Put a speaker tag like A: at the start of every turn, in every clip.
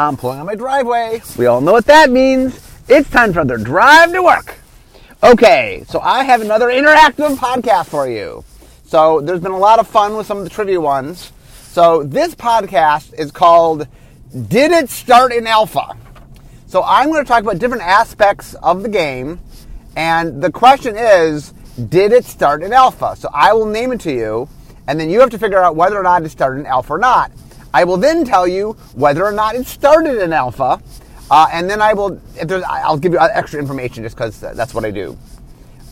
A: I'm pulling on my driveway. We all know what that means. It's time for another drive to work. Okay, so I have another interactive podcast for you. So there's been a lot of fun with some of the trivia ones. So this podcast is called Did It Start in Alpha? So I'm going to talk about different aspects of the game. And the question is, did it start in alpha? So I will name it to you, and then you have to figure out whether or not it started in alpha or not. I will then tell you whether or not it started in alpha, uh, and then I will. I'll give you extra information just because that's what I do.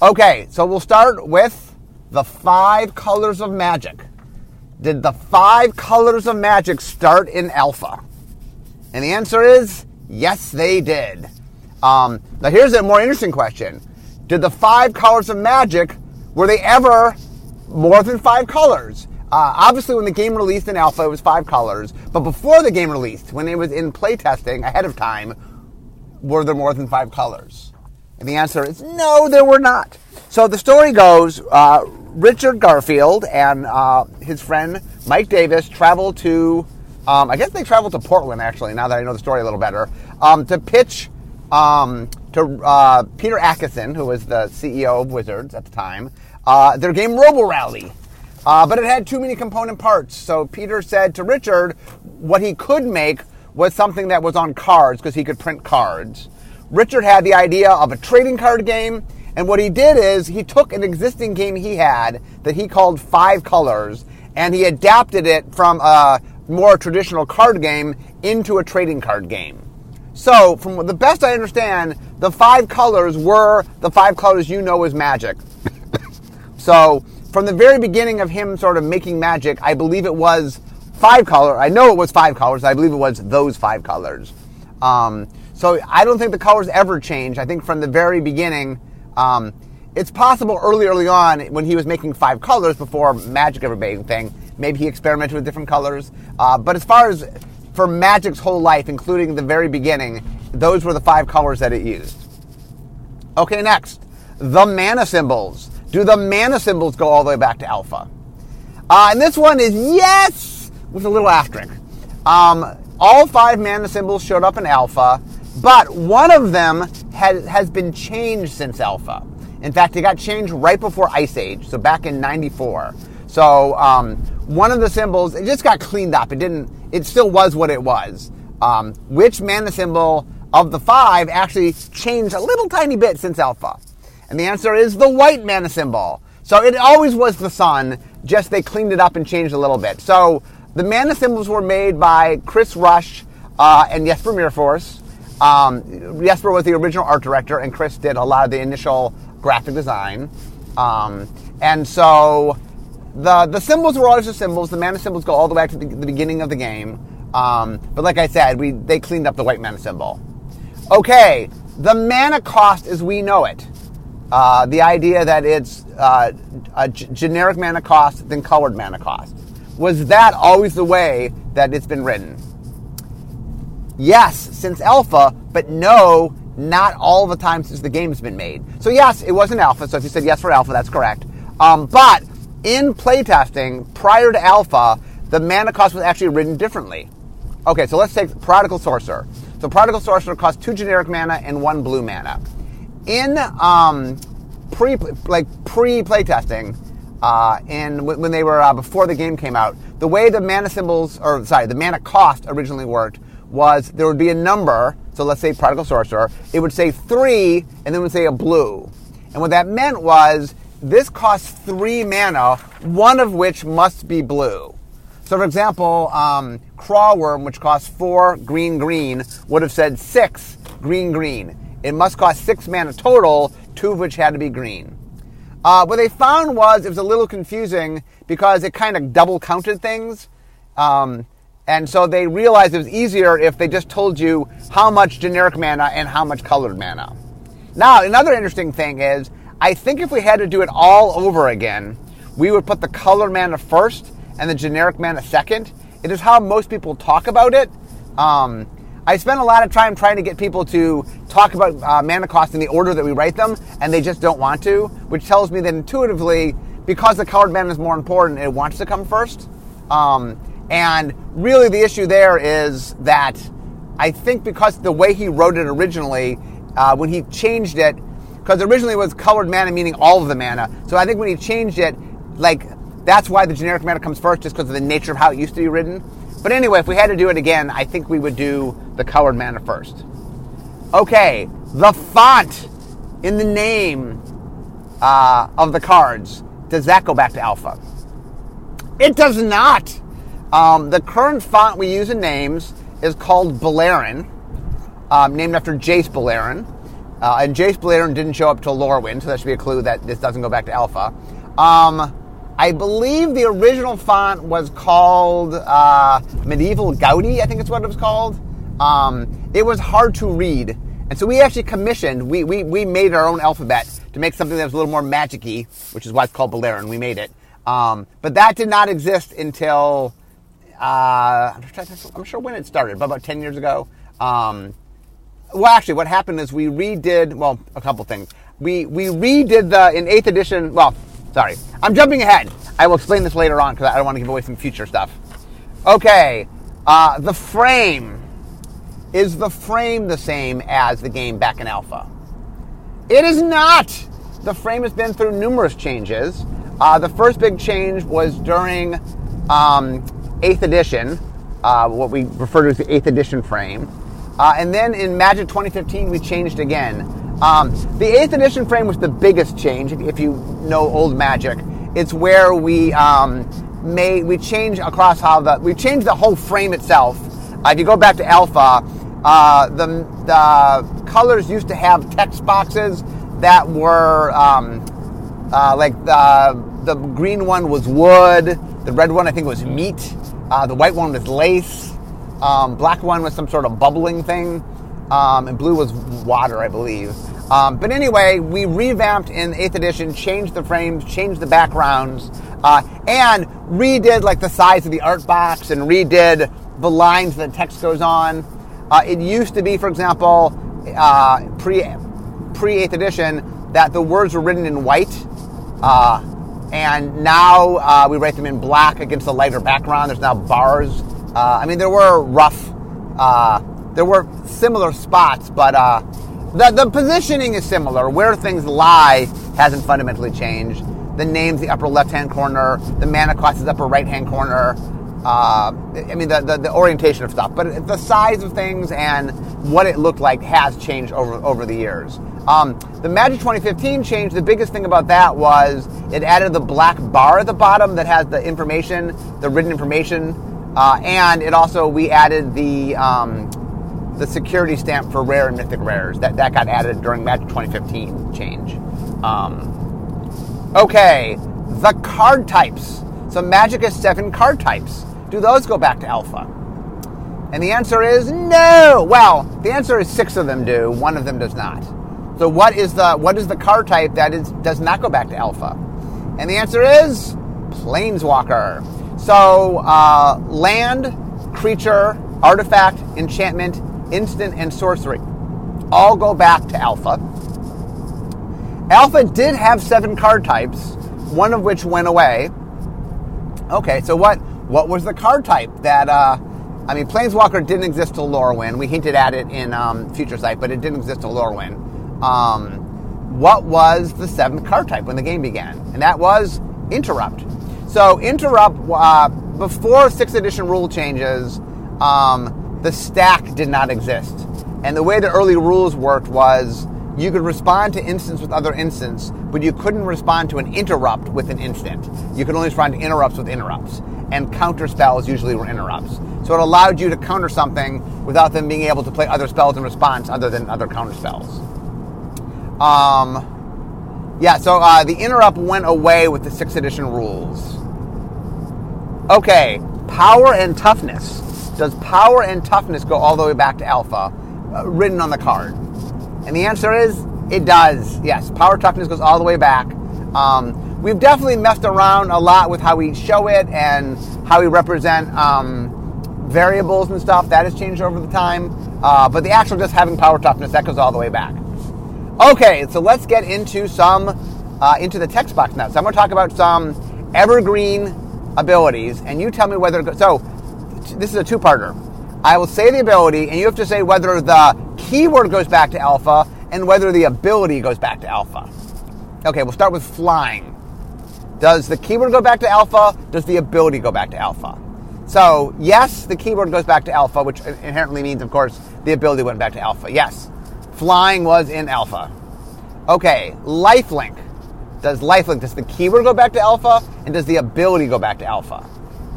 A: Okay, so we'll start with the five colors of magic. Did the five colors of magic start in alpha? And the answer is yes, they did. Um, now here's a more interesting question: Did the five colors of magic were they ever more than five colors? Uh, obviously, when the game released in alpha, it was five colors. But before the game released, when it was in playtesting ahead of time, were there more than five colors? And the answer is no, there were not. So the story goes uh, Richard Garfield and uh, his friend Mike Davis traveled to, um, I guess they traveled to Portland actually, now that I know the story a little better, um, to pitch um, to uh, Peter Adkison, who was the CEO of Wizards at the time, uh, their game Robo Rally. Uh, but it had too many component parts. So Peter said to Richard, what he could make was something that was on cards because he could print cards. Richard had the idea of a trading card game, and what he did is he took an existing game he had that he called Five Colors, and he adapted it from a more traditional card game into a trading card game. So, from the best I understand, the five colors were the five colors you know as magic. so, from the very beginning of him sort of making magic, I believe it was five color. I know it was five colors. I believe it was those five colors. Um, so I don't think the colors ever changed. I think from the very beginning, um, it's possible early, early on when he was making five colors before Magic ever made thing, maybe he experimented with different colors. Uh, but as far as for Magic's whole life, including the very beginning, those were the five colors that it used. Okay, next, the mana symbols. Do the mana symbols go all the way back to alpha? Uh, and this one is yes, with a little asterisk. Um, all five mana symbols showed up in alpha, but one of them has, has been changed since alpha. In fact, it got changed right before Ice Age, so back in 94. So um, one of the symbols, it just got cleaned up. It didn't, it still was what it was. Um, which mana symbol of the five actually changed a little tiny bit since alpha? And the answer is the white mana symbol. So it always was the sun, just they cleaned it up and changed a little bit. So the mana symbols were made by Chris Rush uh, and Jesper Myrfors. Um, Jesper was the original art director, and Chris did a lot of the initial graphic design. Um, and so the the symbols were always the symbols. The mana symbols go all the way back to the, the beginning of the game. Um, but like I said, we they cleaned up the white mana symbol. Okay, the mana cost as we know it. Uh, the idea that it's uh, a g- generic mana cost than colored mana cost. Was that always the way that it's been written? Yes, since alpha, but no, not all the time since the game's been made. So yes, it was an alpha. So if you said yes for alpha, that's correct. Um, but in playtesting, prior to alpha, the mana cost was actually written differently. Okay, so let's take Prodigal Sorcerer. So Prodigal Sorcerer costs two generic mana and one blue mana in um, pre like pre playtesting, uh, and when they were uh, before the game came out, the way the mana symbols or sorry, the mana cost originally worked was there would be a number. So let's say Prodigal Sorcerer, it would say three, and then it would say a blue, and what that meant was this costs three mana, one of which must be blue. So, for example, um, Craw Wurm, which costs four green green, would have said six green green. It must cost six mana total, two of which had to be green. Uh, what they found was it was a little confusing because it kind of double counted things. Um, and so they realized it was easier if they just told you how much generic mana and how much colored mana. Now, another interesting thing is, I think if we had to do it all over again, we would put the colored mana first and the generic mana second. It is how most people talk about it. Um, I spend a lot of time trying to get people to talk about uh, mana cost in the order that we write them, and they just don't want to, which tells me that intuitively, because the colored mana is more important, it wants to come first. Um, and really, the issue there is that I think because the way he wrote it originally, uh, when he changed it, because originally it was colored mana meaning all of the mana. So I think when he changed it, like that's why the generic mana comes first, just because of the nature of how it used to be written. But anyway, if we had to do it again, I think we would do the colored mana first. Okay, the font in the name uh, of the cards, does that go back to alpha? It does not. Um, the current font we use in names is called Beleren, um, named after Jace Beleren. Uh, and Jace Beleren didn't show up till Lorwyn, so that should be a clue that this doesn't go back to Alpha. Um, I believe the original font was called uh, Medieval Goudy, I think it's what it was called. Um, it was hard to read. And so we actually commissioned, we, we, we made our own alphabet to make something that was a little more magic which is why it's called Beleren. We made it. Um, but that did not exist until uh, I'm sure when it started, but about 10 years ago. Um, well, actually, what happened is we redid, well, a couple things. We, we redid the, in 8th edition, well, sorry, I'm jumping ahead. I will explain this later on because I don't want to give away some future stuff. Okay, uh, the frame. Is the frame the same as the game back in alpha? It is not! The frame has been through numerous changes. Uh, the first big change was during um, 8th edition, uh, what we refer to as the 8th edition frame. Uh, and then in Magic 2015, we changed again. Um, the 8th edition frame was the biggest change, if, you know old Magic. It's where we um, made, we changed across how the, we changed the whole frame itself. Uh, if you go back to Alpha, uh, the, the colors used to have text boxes that were um, uh, like the, the green one was wood, the red one I think was meat, uh, the white one was lace. Um, black one was some sort of bubbling thing. Um, and blue was water, I believe. Um, but anyway, we revamped in 8th edition, changed the frames, changed the backgrounds, uh, and redid like the size of the art box and redid the lines that text goes on. Uh, it used to be, for example, uh, pre pre 8th edition, that the words were written in white. Uh, and now uh, we write them in black against a lighter background. There's now bars. Uh, I mean, there were rough, there were similar spots, but uh, the, the positioning is similar. Where things lie hasn't fundamentally changed. The name's the upper left-hand corner. The mana cost is upper right-hand corner. Uh, I mean, the, the, the, orientation of stuff, but the size of things and what it looked like has changed over, over the years. Um, the Magic 2015 change, the biggest thing about that was it added the black bar at the bottom that has the information, the written information, uh, and it also, we added the, um, the security stamp for rare and mythic rares. That, that got added during Magic 2015 change. Um, okay, the card types. So Magic has seven card types. Do those go back to alpha? And the answer is no. Well, the answer is six of them do. One of them does not. So what is the what is the card type that is does not go back to alpha? And the answer is planeswalker. So uh, land, creature, artifact, enchantment, instant, and sorcery all go back to alpha. Alpha did have seven card types, one of which went away. Okay, so what what was the card type that? Uh, I mean, Planeswalker didn't exist till Lorwyn. We hinted at it in um, Future Sight, but it didn't exist till Lorwyn um, what was the seventh card type when the game began, and that was interrupt. So interrupt uh, before sixth edition rule changes, um, the stack did not exist, and the way the early rules worked was you could respond to instants with other instants, but you couldn't respond to an interrupt with an instant. You could only respond to interrupts with interrupts, and counter spells usually were interrupts. So it allowed you to counter something without them being able to play other spells in response other than other counter spells. Um, yeah, so uh, the interrupt went away with the 6th edition rules. Okay, power and toughness. Does power and toughness go all the way back to alpha, uh, written on the card? And the answer is it does. Yes, power toughness goes all the way back. Um, we've definitely messed around a lot with how we show it and how we represent um, variables and stuff. That has changed over the time. Uh, but the actual just having power toughness, that goes all the way back. Okay, so let's get into some uh, into the text box now. So I'm going to talk about some evergreen abilities, and you tell me whether. So this is a two-parter. I will say the ability, and you have to say whether the keyword goes back to alpha and whether the ability goes back to alpha. Okay, we'll start with flying. Does the keyword go back to alpha? Does the ability go back to alpha? So, yes, the keyword goes back to alpha, which inherently means, of course, the ability went back to alpha. Yes, flying was in alpha. Okay, lifelink. Does lifelink, does the keyword go back to alpha? And does the ability go back to alpha?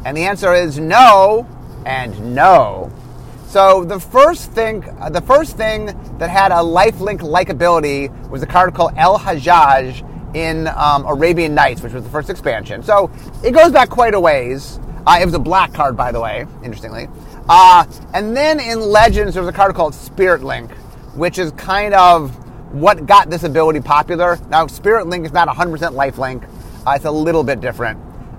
A: And the answer is no and no. So the first thing, uh, the first thing that had a lifelink like ability was a card called El Hajjaj in um, Arabian Nights, which was the first expansion. So it goes back quite a ways. Uh, it was a black card, by the way, interestingly. Uh, and then in Legends, there was a card called Spirit Link, which is kind of what got this ability popular. Now, Spirit Link is not 100% lifelink. Uh, it's a little bit different.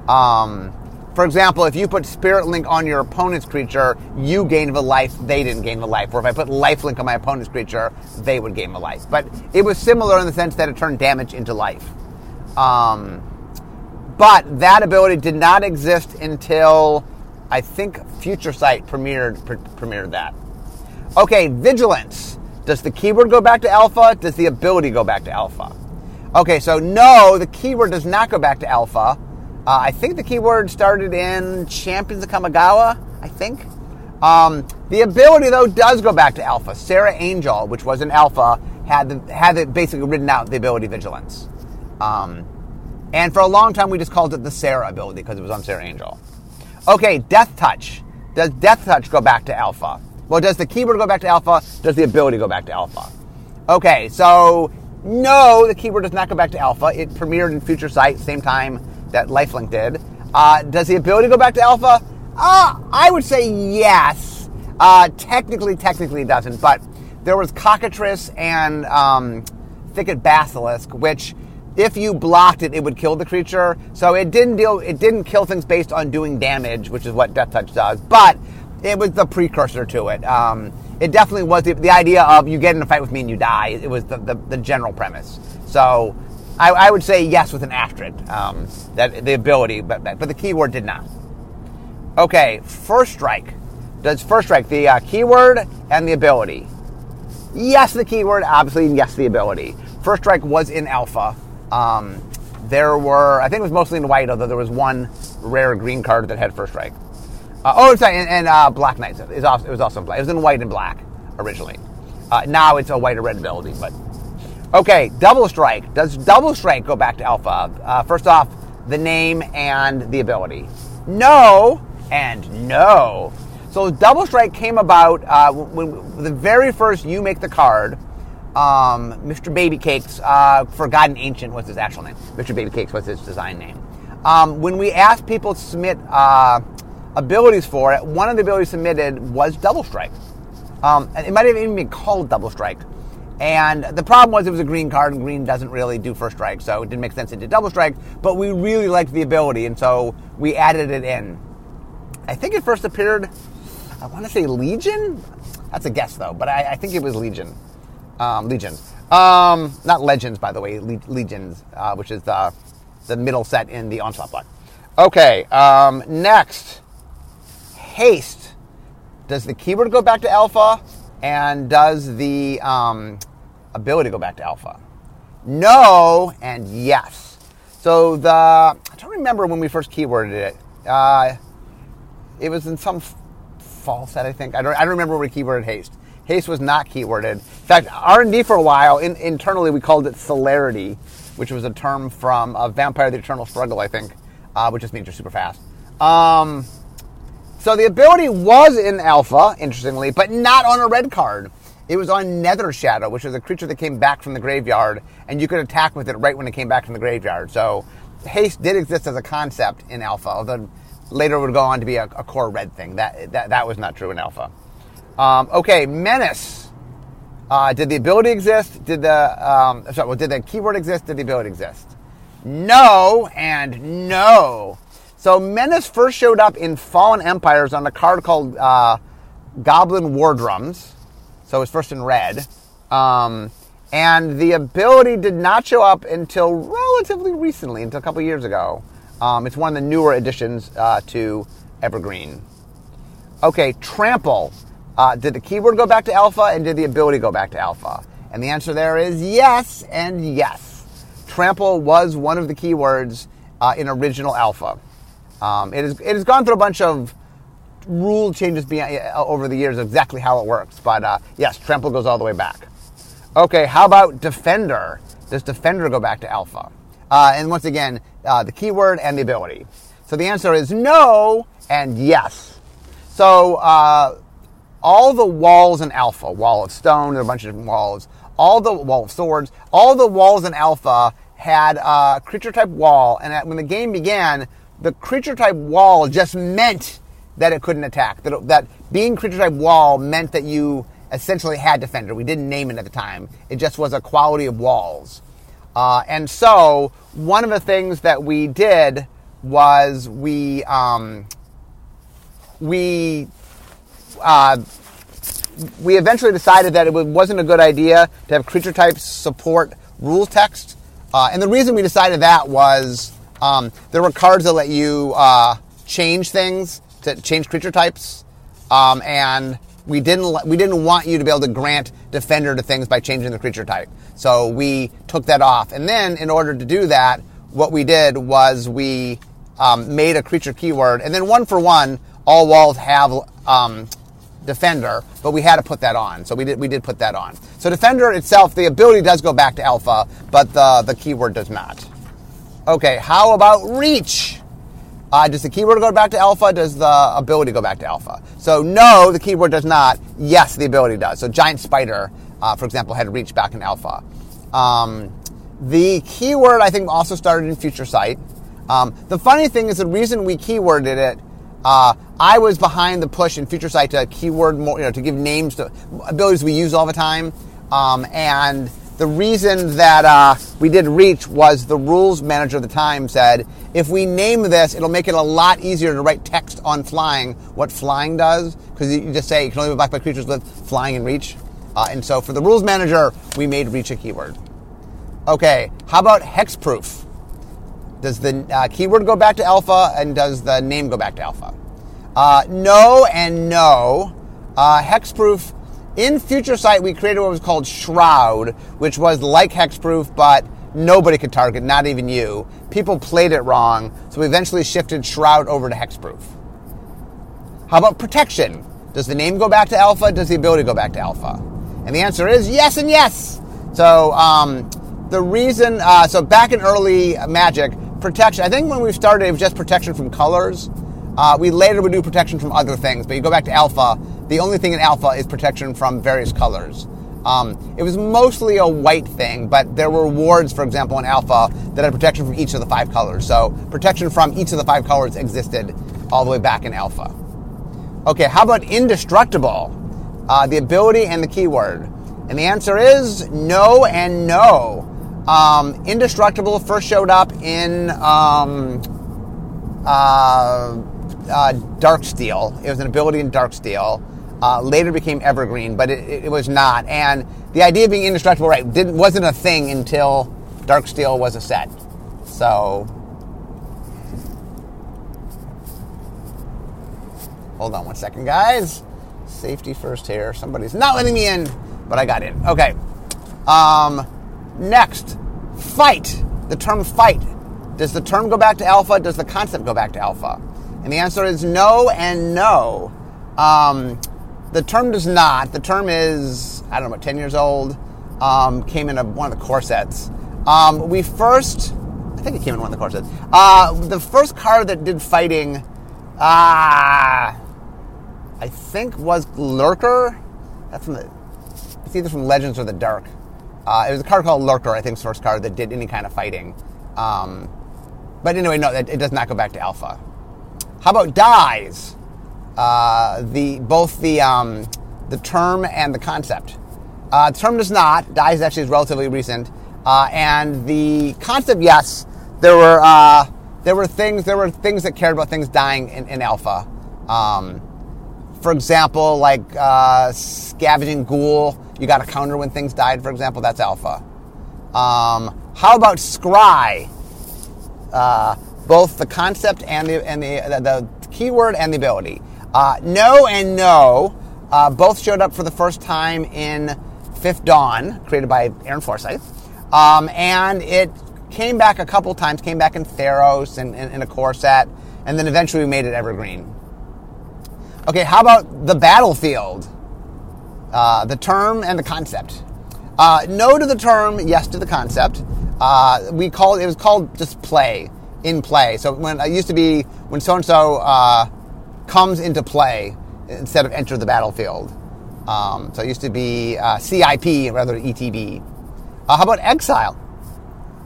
A: Um, for example, if you put Spirit Link on your opponent's creature, you gain the life, they didn't gain the life. Or if I put Life Link on my opponent's creature, they would gain the life. But it was similar in the sense that it turned damage into life. Um, but that ability did not exist until I think Future Sight premiered pre- premiered that. Okay, Vigilance. Does the keyword go back to alpha? Does the ability go back to alpha? Okay, so no, the keyword does not go back to alpha. Uh, I think the keyword started in Champions of Kamigawa, I think. Um, the ability, though, does go back to alpha. Serra Angel, which was an alpha, had, the, had it basically written out the ability Vigilance. Um, and for a long time, we just called it the Serra ability because it was on Serra Angel. Okay, Death Touch. Does Death Touch go back to alpha? Well, does the keyword go back to alpha? Does the ability go back to alpha? Okay, so no, the keyword does not go back to alpha. It premiered in Future Sight, same time that Lifelink did. Uh, does the ability go back to alpha? Uh, I would say yes. Uh, technically, technically it doesn't, but there was Cockatrice and um, Thicket Basilisk, which if you blocked it, it would kill the creature. So it didn't deal. It didn't kill things based on doing damage, which is what Death Touch does. But it was the precursor to it. Um, it definitely was the, the, idea of you get in a fight with me and you die. It was the, the, the general premise. So I, I would say yes with an asterisk. Um, that the ability, but but the keyword did not. Okay, first strike. Does first strike the uh, keyword and the ability? Yes, the keyword. Obviously, and yes, the ability. First strike was in alpha. Um, there were, I think it was mostly in white, although there was one rare green card that had first strike. Uh, oh, sorry, and, and uh, Black Knights. It was, also, in black. It was in white and black originally. Uh, now it's a white or red ability, but Okay, double strike. Does double strike go back to alpha? Uh, first off, the name and the ability. No, and no. So double strike came about uh, when the very first you make the card. Um, Mr. Baby Cakes, uh, Forgotten Ancient was his actual name. Mr. Baby Cakes was his design name. Um, when we asked people to submit uh, abilities for it, one of the abilities submitted was double strike. Um, it might have even been called double strike. And the problem was it was a green card, and green doesn't really do first strike, so it didn't make sense to do double strike. But we really liked the ability, and so we added it in. I think it first appeared, I want to say Legion? That's a guess, though, but I, I think it was Legion. Um, Legions. Um, not Legends, by the way, Le- Legions, uh, which is the, the middle set in the Onslaught block. Okay, um, next. Haste. Does the keyword go back to alpha? And does the um, ability go back to alpha? No and yes. So the I don't remember when we first keyworded it. Uh, it was in some f- fall set, I think. I don't, I don't remember where we keyworded haste. Haste was not keyworded. In fact, R&D for a while, in, internally, we called it celerity, which was a term from uh, Vampire the Eternal Struggle, I think, uh, which just means you're super fast. Um, so the ability was in alpha, interestingly, but not on a red card. It was on Nether Shadow, which is a creature that came back from the graveyard, and you could attack with it right when it came back from the graveyard. So haste did exist as a concept in Alpha, although later it would go on to be a, a core red thing. That, that that was not true in Alpha. Um, okay, Menace. Uh, did the ability exist? Did the um, sorry, well, did the keyword exist? Did the ability exist? No and no. So Menace first showed up in Fallen Empires on a card called uh, Goblin War Drums. So it's first in red. Um, and the ability did not show up until relatively recently, until a couple years ago. Um, it's one of the newer additions uh, to Evergreen. Okay, trample. Uh, did the keyword go back to alpha and did the ability go back to alpha? And the answer there is yes and yes. Trample was one of the keywords uh, in original alpha. Um, it, is, it has gone through a bunch of rule changes uh, over the years exactly how it works. But uh, yes, trample goes all the way back. Okay, how about defender? Does defender go back to alpha? Uh, and once again, uh, the keyword and the ability. So the answer is no and yes. So uh, all the walls in alpha, wall of stone, there are a bunch of different walls, all the wall of swords, all the walls in alpha had a creature type wall, and when the game began, the creature type wall just meant that it couldn't attack. That, that being creature type wall meant that you essentially had defender. We didn't name it at the time. It just was a quality of walls. Uh, and so one of the things that we did was we um, we uh, we eventually decided that it wasn't a good idea to have creature types support rule text. Uh, and the reason we decided that was um, there were cards that let you uh, change things to change creature types, um, and we didn't we didn't want you to be able to grant defender to things by changing the creature type. So we took that off, and then in order to do that, what we did was we um, made a creature keyword, and then one for one, all walls have um, defender, but we had to put that on. So we did we did put that on. So defender itself, the ability does go back to alpha, but the the keyword does not. Okay, how about reach? Uh, does the keyword go back to alpha? Does the ability go back to alpha? So no, the keyword does not. Yes, the ability does. So giant spider, uh, for example, had reach back in alpha. Um, the keyword I think also started in future sight. Um, the funny thing is the reason we keyworded it uh, I was behind the push in Future Sight to keyword more, you know, to give names to abilities we use all the time. Um, and the reason that uh, we did reach was the rules manager at the time said if we name this, it'll make it a lot easier to write text on flying what flying does because you just say you can only be blocked by creatures with flying and reach. Uh, and so for the rules manager, we made reach a keyword. Okay, how about hexproof? Does the uh, keyword go back to alpha and does the name go back to alpha? Uh, no and no. Uh, hexproof. In Future Sight, we created what was called Shroud, which was like hexproof, but nobody could target, not even you. People played it wrong, so we eventually shifted Shroud over to hexproof. How about protection? Does the name go back to alpha? Does the ability go back to alpha? And the answer is yes and yes. So um, the reason, uh, so back in early Magic, protection. I think when we started, it was just protection from colors. Uh, we later would do protection from other things, but you go back to alpha. The only thing in alpha is protection from various colors. Um, it was mostly a white thing, but there were wards, for example, in alpha that had protection from each of the five colors. So protection from each of the five colors existed all the way back in alpha. Okay, how about indestructible? Uh, the ability and the keyword. And the answer is no and no. Um, Indestructible first showed up in um, uh, uh, Darksteel. It was an ability in Darksteel. Uh, later became Evergreen, but it, it, was not. And the idea of being indestructible, right, didn't wasn't a thing until Darksteel was a set. So, hold on one second, guys. Safety first here. Somebody's not letting me in, but I got in. Okay. Um, Next, fight. The term fight. Does the term go back to alpha? Does the concept go back to alpha? And the answer is no and no. Um, the term does not. The term is, I don't know, about 10 years old. Um, came in a, one of the core sets. Um, we first, I think it came in one of the core sets. Uh, the first car that did fighting, ah, uh, I think was Lurker. That's from the, it's either from Legends or the Dark. Uh, it was a card called Lurker, I think, first card that did any kind of fighting. Um, but anyway, no, it, it, does not go back to alpha. How about dies? Uh, the both the um, the term and the concept. Uh, the term does not. Dies actually is relatively recent, uh, and the concept, yes, there were uh, there were things there were things that cared about things dying in, in alpha. Um, for example, like uh, scavenging ghoul you got a counter when things died, for example. That's alpha. Um, how about scry? Both the concept and the and the, the, the keyword and the ability. Uh, no and no. Uh, both showed up for the first time in Fifth Dawn, created by Aaron Forsythe. Um, and it came back a couple times, came back in Theros and in a core set, and then eventually we made it Evergreen. Okay, how about the battlefield? Uh, the term and the concept. Uh, no to the term, yes to the concept. Uh, we call it was called just play in play. So when it used to be when so and so comes into play instead of enter the battlefield. Um, so it used to be uh, CIP rather than ETB. Uh, how about exile?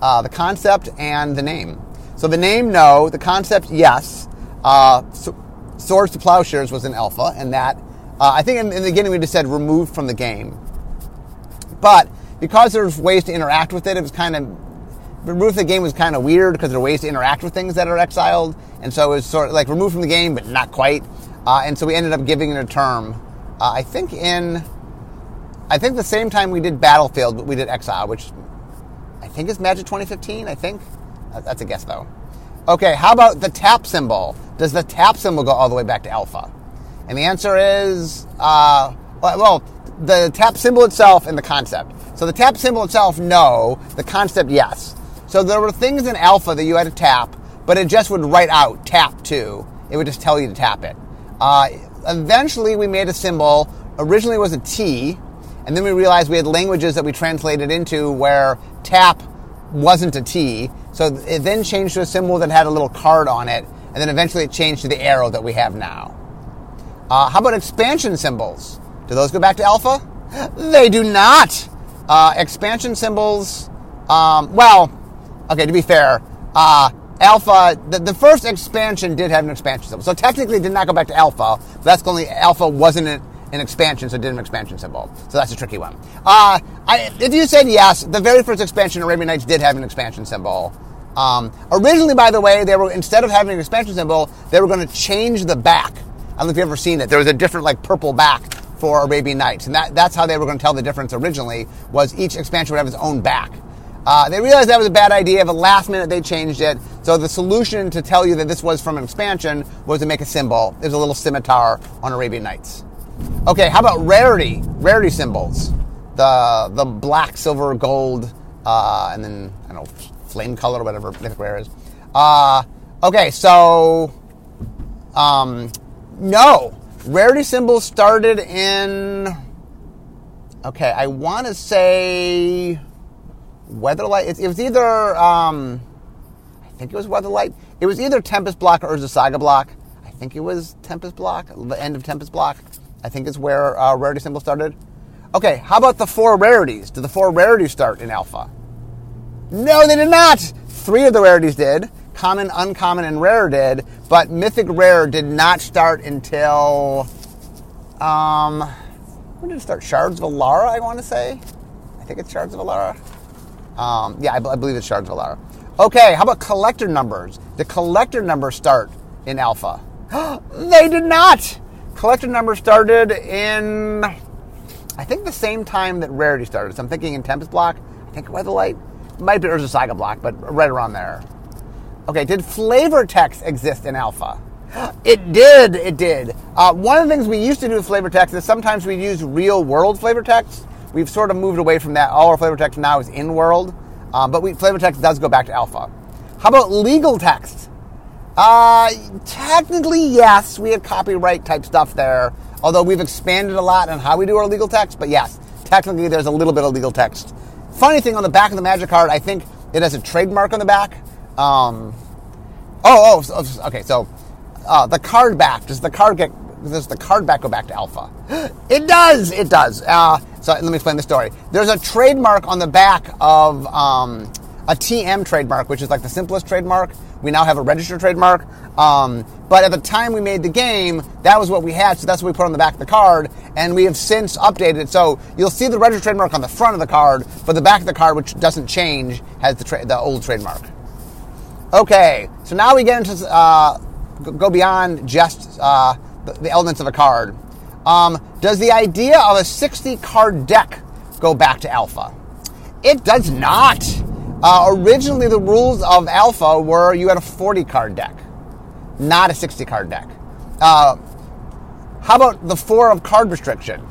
A: Uh, the concept and the name. So the name, no. The concept, yes. Uh, so, Swords to Plowshares was an alpha, and that uh, I think in, in, the beginning we just said removed from the game. But because there's ways to interact with it, it was kind of removed from the game was kind of weird because there are ways to interact with things that are exiled, and so it was sort of like removed from the game, but not quite. Uh, and so we ended up giving it a term. Uh, I think in, I think the same time we did Battlefield, but we did Exile, which I think is Magic 2015. I think that's a guess though. Okay, how about the tap symbol? Does the tap symbol go all the way back to Alpha? And the answer is, uh, well, the tap symbol itself and the concept. So the tap symbol itself, no. The concept, yes. So there were things in Alpha that you had to tap, but it just would write out tap to. It would just tell you to tap it. Uh, eventually, we made a symbol. Originally, it was a T, and then we realized we had languages that we translated into where tap wasn't a T. So it then changed to a symbol that had a little card on it, and then eventually it changed to the arrow that we have now. Uh, how about expansion symbols? Do those go back to alpha? They do not. Uh, expansion symbols, um, well, okay, to be fair, uh, Alpha, the, the, first expansion did have an expansion symbol. So technically it did not go back to Alpha. But that's only Alpha wasn't an, an expansion, so it did an expansion symbol. So that's a tricky one. Uh, I, if you said yes, the very first expansion, Arabian Nights, did have an expansion symbol. Um, originally, by the way, they were instead of having an expansion symbol, they were going to change the back. I don't know if you've ever seen it. There was a different, like, purple back for Arabian Nights, and that, that's how they were going to tell the difference originally. Was each expansion would have its own back. Uh, they realized that was a bad idea. The last minute, they changed it. So the solution to tell you that this was from an expansion was to make a symbol. There's a little scimitar on Arabian Nights. Okay, how about rarity? Rarity symbols. The the black, silver, gold, uh, and then I don't know flame color, or whatever mythic rare is. Uh, okay, so um, no rarity symbols started in. Okay, I want to say Weatherlight. It, it was either, um, I think it was Weatherlight. It was either Tempest Block or Saga Block. I think it was Tempest Block, the end of Tempest Block. I think is where uh, rarity symbol started. Okay, how about the four rarities? Did the four rarities start in Alpha? No, they did not. Three of the rarities did. Common, uncommon, and rare did, but mythic rare did not start until um when did it start? Shards of Alara, I want to say. I think it's Shards of Alara. Um, yeah, I, b- I believe it's Shards of Alara. Okay, how about collector numbers? The collector numbers start in Alpha. they did not. Collector numbers started in, I think, the same time that Rarity started. So I'm thinking in Tempest Block. I think Weatherlight. Might be Urza Saga Block, but right around there. Okay, did flavor text exist in Alpha? It did. It did. Uh, one of the things we used to do with flavor text is sometimes we use real world flavor text We've sort of moved away from that. All our flavor text now is in world, um, but we, flavor text does go back to alpha. How about legal text? Uh, technically, yes, we have copyright type stuff there. Although we've expanded a lot on how we do our legal text, but yes, technically there's a little bit of legal text. Funny thing on the back of the magic card, I think it has a trademark on the back. Um, oh, oh, okay. So uh, the card back does the card get does the card back go back to alpha? It does. It does. Uh, so let me explain the story. There's a trademark on the back of um, a TM trademark, which is like the simplest trademark. We now have a registered trademark. Um, but at the time we made the game, that was what we had, so that's what we put on the back of the card. And we have since updated it. So you'll see the registered trademark on the front of the card, but the back of the card, which doesn't change, has the, tra- the old trademark. Okay, so now we get into uh, go beyond just uh, the, elements of a card. Um, does the idea of a 60 card deck go back to Alpha? It does not. Uh, originally, the rules of Alpha were you had a 40 card deck, not a 60 card deck. Uh, How about the four of card restriction?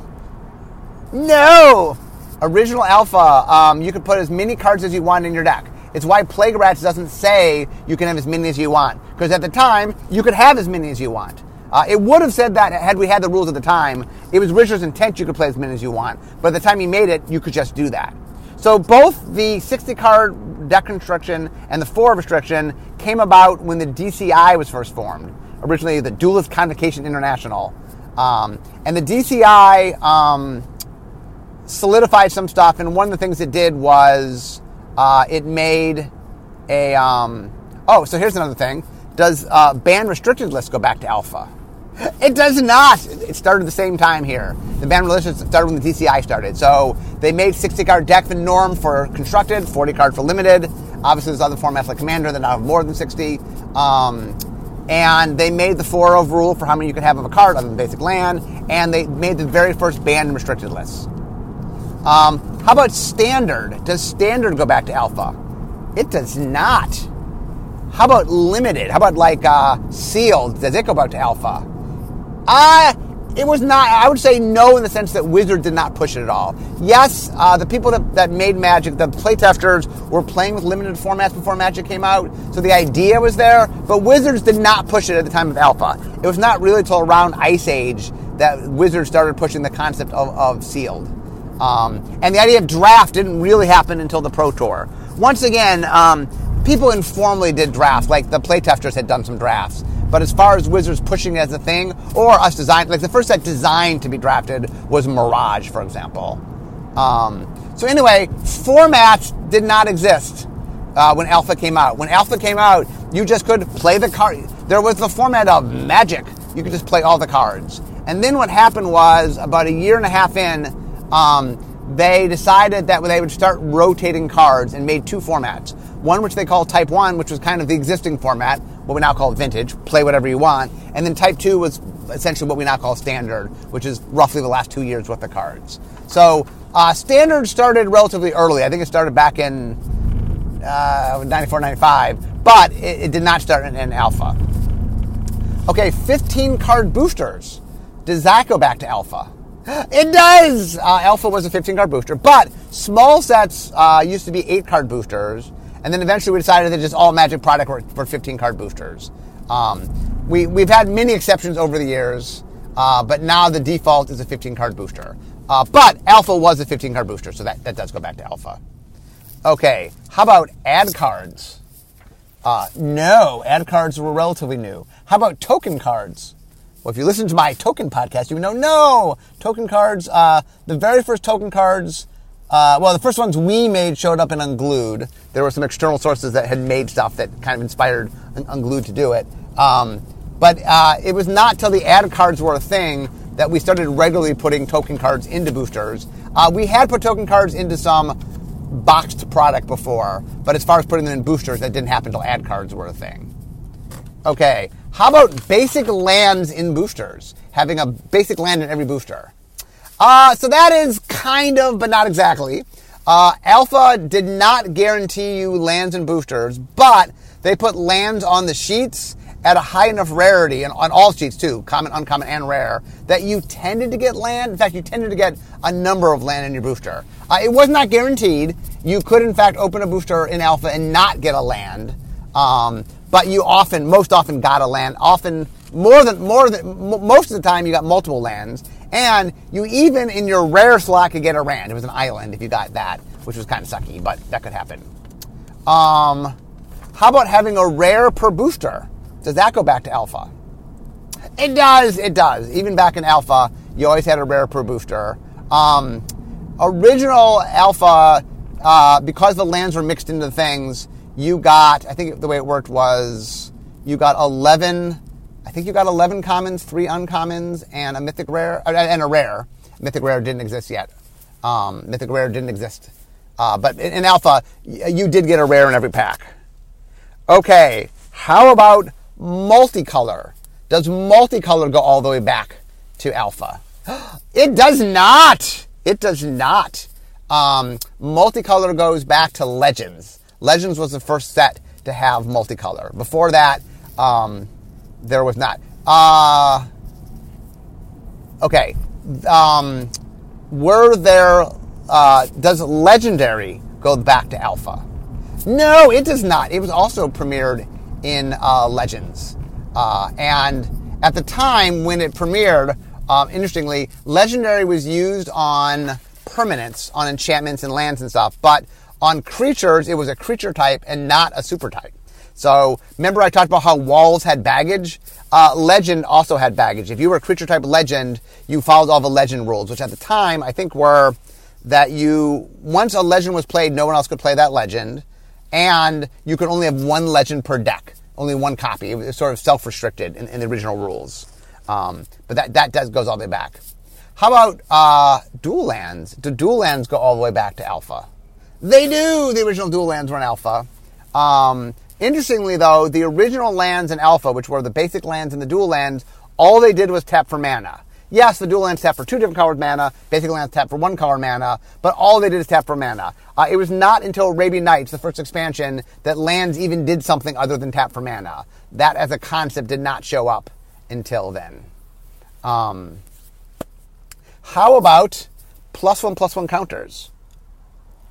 A: No! Original Alpha, um, you could put as many cards as you want in your deck. It's why Plague Rats doesn't say you can have as many as you want. Because at the time, you could have as many as you want. Uh, it would have said that had we had the rules at the time. It was Richard's intent you could play as many as you want. But at the time he made it, you could just do that. So both the 60 card deck construction and the 4 restriction came about when the DCI was first formed. Originally, the Duelist Convocation International. Um, and the DCI um, solidified some stuff, and one of the things it did was uh, it made a. Um, oh, so here's another thing. Does uh, ban restricted list go back to alpha? It does not. It started the same time here. The ban list started when the DCI started. So they made 60 card deck the norm for constructed, 40 card for limited. Obviously, there's other formats like Commander that now have more than 60. Um, and they made the 4 of rule for how many you could have of a card other than basic land. And they made the very first banned and restricted lists. Um, how about standard? Does standard go back to alpha? It does not. How about limited? How about like uh, sealed? Does it go back to alpha? Uh, it was not. I would say no in the sense that Wizard did not push it at all. Yes, uh, the people that, that made Magic, the playtesters, were playing with limited formats before Magic came out, so the idea was there. But Wizards did not push it at the time of Alpha. It was not really until around Ice Age that Wizards started pushing the concept of, of sealed. Um, and the idea of draft didn't really happen until the Pro Tour. Once again, um, people informally did drafts, like the playtesters had done some drafts. But as far as Wizards pushing it as a thing, or us design, like the first set designed to be drafted was Mirage, for example. Um, so anyway, formats did not exist uh, when Alpha came out. When Alpha came out, you just could play the card. There was the format of Magic. You could just play all the cards. And then what happened was about a year and a half in, um, they decided that they would start rotating cards and made two formats. One which they call Type 1, which was kind of the existing format, what we now call Vintage, play whatever you want. And then Type 2 was essentially what we now call Standard, which is roughly the last two years worth of cards. So uh, Standard started relatively early. I think it started back in uh, 94, 95, but it, it did not start in, in Alpha. Okay, 15 card boosters. Does that go back to Alpha? It does. Uh, Alpha was a 15 card booster, but small sets uh, used to be eight card boosters, and then eventually we decided that just all Magic product were, were 15 card boosters. Um, we we've had many exceptions over the years, uh, but now the default is a 15 card booster. Uh, but Alpha was a 15 card booster, so that, that does go back to Alpha. Okay, how about ad cards? Uh, no, ad cards were relatively new. How about token cards? Well, if you listen to my token podcast, you know, no, token cards, uh, the very first token cards, uh, well, the first ones we made showed up in Unglued. There were some external sources that had made stuff that kind of inspired Unglued to do it. Um, but uh, it was not till the ad cards were a thing that we started regularly putting token cards into boosters. Uh, we had put token cards into some boxed product before, but as far as putting them in boosters, that didn't happen until ad cards were a thing. Okay, how about basic lands in boosters? Having a basic land in every booster. Uh, so that is kind of, but not exactly. Uh, Alpha did not guarantee you lands and boosters, but they put lands on the sheets at a high enough rarity, and on all sheets too, common, uncommon, and rare, that you tended to get land. In fact, you tended to get a number of land in your booster. Uh, it was not guaranteed. You could, in fact, open a booster in Alpha and not get a land. Um, but you often, most often, got a land. Often more than more than most of the time, you got multiple lands, and you even in your rare slot could get a rand. It was an island if you got that, which was kind of sucky, but that could happen. Um, how about having a rare per booster? Does that go back to alpha? It does. It does. Even back in alpha, you always had a rare per booster. Um, original alpha, uh, because the lands were mixed into things, you got, I think the way it worked was you got 11, I think you got 11 commons, three uncommons, and a mythic rare, uh, and a rare. Mythic rare didn't exist yet. Um, mythic rare didn't exist. Uh, but in, in alpha, you did get a rare in every pack. Okay, how about multicolor? Does multicolor go all the way back to alpha? It does not. It does not. Um, multicolor goes back to legends. Legends was the first set to have multicolor. Before that, um, there was not. Uh, Okay. Um, were there, uh, does Legendary go back to Alpha? No, it does not. It was also premiered in uh, Legends. Uh, and at the time when it premiered, um, interestingly, Legendary was used on permanents, on enchantments and lands and stuff, but on creatures, it was a creature type and not a super type. So remember I talked about how walls had baggage? Uh, legend also had baggage. If you were a creature type legend, you followed all the legend rules, which at the time I think were that you, once a legend was played, no one else could play that legend, and you could only have one legend per deck, only one copy. It was sort of self-restricted in, in the original rules. Um, but that, that does, goes all the way back. How about uh, dual lands? Do dual lands go all the way back to alpha? They do. The original dual lands were in alpha. Um, interestingly, though, the original lands in alpha, which were the basic lands and the dual lands, all they did was tap for mana. Yes, the dual lands tap for two different colored mana. Basic lands tap for one color mana. But all they did is tap for mana. Uh, it was not until Arabian Nights, the first expansion, that lands even did something other than tap for mana. That, as a concept, did not show up until then. Um, how about plus one plus one counters?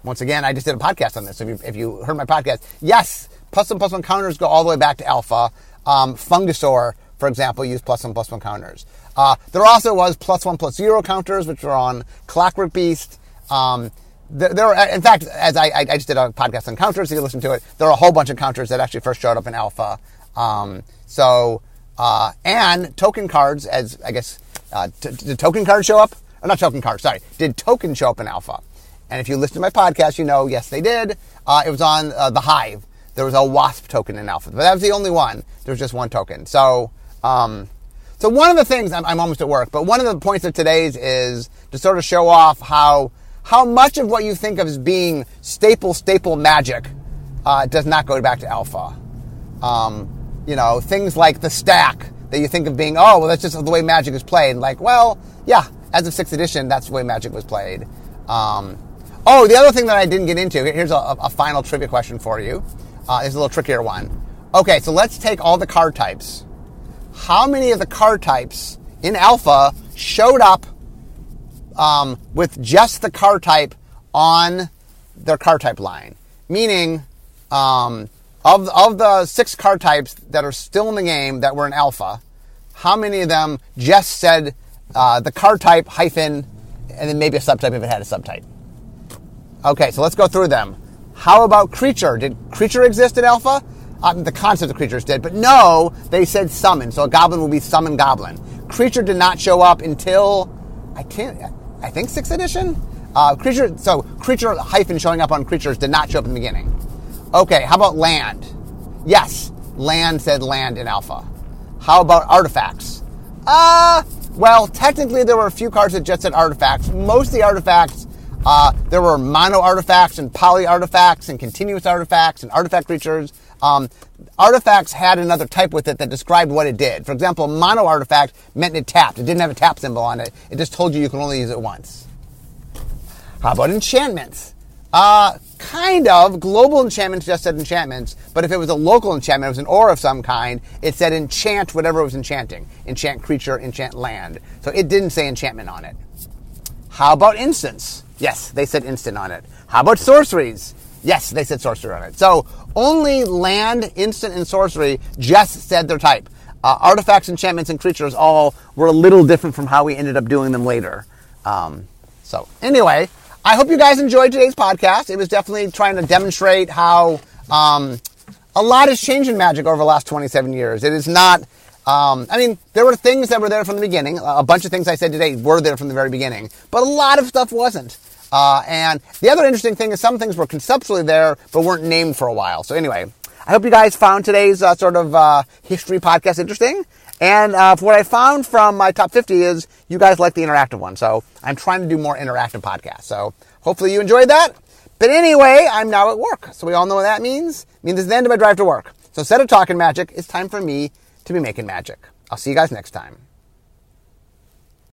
A: Once again, I just did a podcast on this. If you, if you heard my podcast, yes, plus one plus one counters go all the way back to alpha. Um, for example, used plus one plus one counters. Uh, there also was plus one plus zero counters, which were on Clockwork Beast. Um, there, there were, in fact, as I, I, just did a podcast on counters, if you listen to it. There are a whole bunch of counters that actually first showed up in alpha. Um, so, uh, and token cards, as I guess, uh, t- did token cards show up? Or not token cards, sorry. Did token show up in alpha? And if you listen to my podcast, you know, yes, they did. Uh, it was on uh, the Hive. There was a Wasp token in alpha, but that was the only one. There was just one token. So, um, so one of the things I'm, I'm, almost at work, but one of the points of today's is to sort of show off how how much of what you think of as being staple staple magic uh, does not go back to alpha. Um, you know, things like the stack that you think of being, oh, well, that's just the way Magic is played. Like, well, yeah, as of sixth edition, that's the way Magic was played. Um, oh, the other thing that I didn't get into, here's a, a final trivia question for you. Uh, it's a little trickier one. Okay, so let's take all the card types. How many of the card types in Alpha showed up um, with just the card type on their card type line? Meaning, um, of, of the six card types that are still in the game that were in alpha, how many of them just said uh, the card type hyphen and then maybe a subtype if it had a subtype? Okay, so let's go through them. How about creature? Did creature exist in alpha? Um, the concept of creatures did, but no, they said summon. So a goblin will be summon goblin. Creature did not show up until I can't. I think sixth edition. Uh, creature. So creature hyphen showing up on creatures did not show up in the beginning. Okay, how about land? Yes, land said land in alpha. How about artifacts? Uh, well, technically there were a few cards that just said artifacts. Most of the artifacts, uh, there were mono artifacts and poly artifacts and continuous artifacts and artifact creatures. Um, artifacts had another type with it that described what it did. For example, mono artifact meant it tapped. It didn't have a tap symbol on it. It just told you you can only use it once. How about enchantments? Uh, kind of. Global enchantments just said enchantments, but if it was a local enchantment, it was an aura of some kind, it said enchant whatever it was enchanting. Enchant creature, enchant land. So it didn't say enchantment on it. How about instants? Yes, they said instant on it. How about sorceries? Yes, they said sorcery on it. So only land, instant, and sorcery just said their type. Uh, artifacts, enchantments, and creatures all were a little different from how we ended up doing them later. Um, so anyway, I hope you guys enjoyed today's podcast. It was definitely trying to demonstrate how um, a lot has changed in Magic over the last 27 years. It is not. Um, I mean, there were things that were there from the beginning. A bunch of things I said today were there from the very beginning, but a lot of stuff wasn't. Uh, and the other interesting thing is some things were conceptually there, but weren't named for a while. So anyway, I hope you guys found today's uh, sort of uh, history podcast interesting. And uh, what I found from my top 50 is you guys like the interactive one. So I'm trying to do more interactive podcasts. So hopefully you enjoyed that. But anyway, I'm now at work. So we all know what that means. It means it's the end of my drive to work. So instead of talking magic, it's time for me to be making magic. I'll see you guys next time.